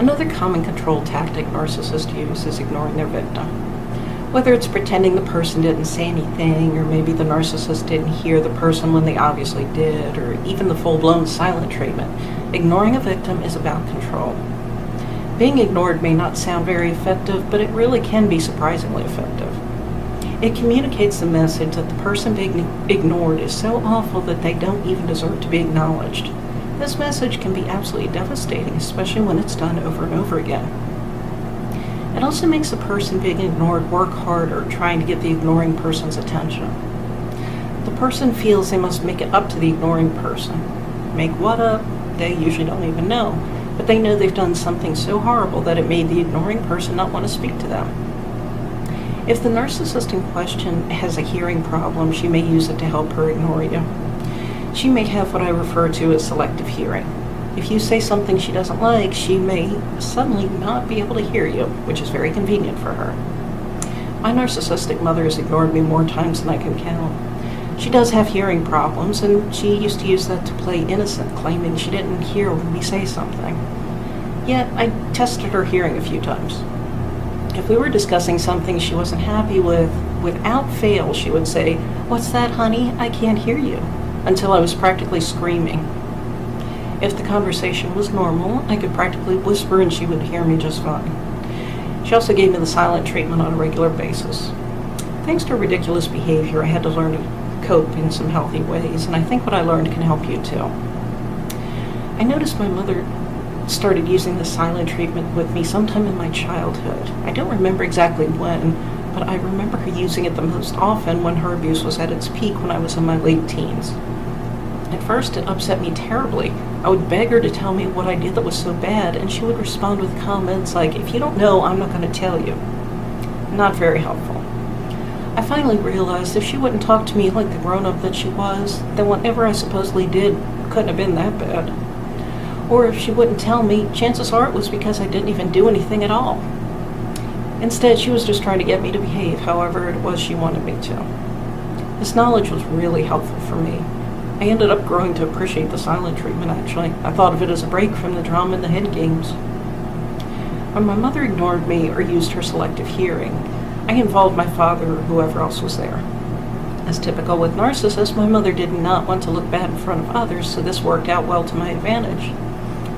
Another common control tactic narcissists use is ignoring their victim. Whether it's pretending the person didn't say anything, or maybe the narcissist didn't hear the person when they obviously did, or even the full blown silent treatment, ignoring a victim is about control. Being ignored may not sound very effective, but it really can be surprisingly effective. It communicates the message that the person being ignored is so awful that they don't even deserve to be acknowledged. This message can be absolutely devastating, especially when it's done over and over again. It also makes the person being ignored work harder trying to get the ignoring person's attention. The person feels they must make it up to the ignoring person. Make what up? They usually don't even know, but they know they've done something so horrible that it made the ignoring person not want to speak to them. If the narcissist in question has a hearing problem, she may use it to help her ignore you. She may have what I refer to as selective hearing. If you say something she doesn't like, she may suddenly not be able to hear you, which is very convenient for her. My narcissistic mother has ignored me more times than I can count. She does have hearing problems, and she used to use that to play innocent, claiming she didn't hear when we say something. Yet, I tested her hearing a few times. If we were discussing something she wasn't happy with, without fail, she would say, What's that, honey? I can't hear you until I was practically screaming. If the conversation was normal, I could practically whisper and she would hear me just fine. She also gave me the silent treatment on a regular basis. Thanks to her ridiculous behavior, I had to learn to cope in some healthy ways, and I think what I learned can help you too. I noticed my mother started using the silent treatment with me sometime in my childhood. I don't remember exactly when, but I remember her using it the most often when her abuse was at its peak when I was in my late teens. At first, it upset me terribly. I would beg her to tell me what I did that was so bad, and she would respond with comments like, If you don't know, I'm not going to tell you. Not very helpful. I finally realized if she wouldn't talk to me like the grown up that she was, then whatever I supposedly did couldn't have been that bad. Or if she wouldn't tell me, chances are it was because I didn't even do anything at all. Instead, she was just trying to get me to behave however it was she wanted me to. This knowledge was really helpful for me. I ended up growing to appreciate the silent treatment, actually. I thought of it as a break from the drama and the head games. When my mother ignored me or used her selective hearing, I involved my father or whoever else was there. As typical with narcissists, my mother did not want to look bad in front of others, so this worked out well to my advantage.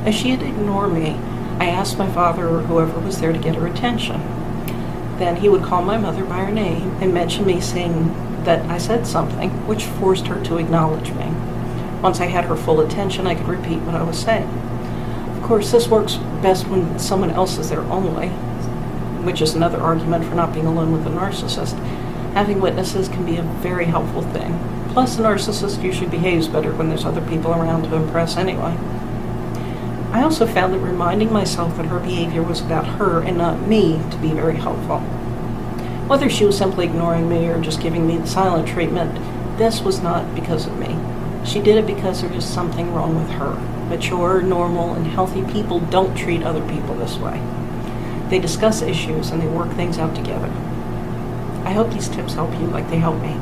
As she had ignored me, I asked my father or whoever was there to get her attention. Then he would call my mother by her name and mention me saying that I said something, which forced her to acknowledge me. Once I had her full attention, I could repeat what I was saying. Of course, this works best when someone else is there only, which is another argument for not being alone with a narcissist. Having witnesses can be a very helpful thing. Plus, the narcissist usually behaves better when there's other people around to impress anyway. I also found that reminding myself that her behavior was about her and not me to be very helpful. Whether she was simply ignoring me or just giving me the silent treatment, this was not because of me. She did it because there was something wrong with her. Mature, normal, and healthy people don't treat other people this way. They discuss issues and they work things out together. I hope these tips help you like they help me.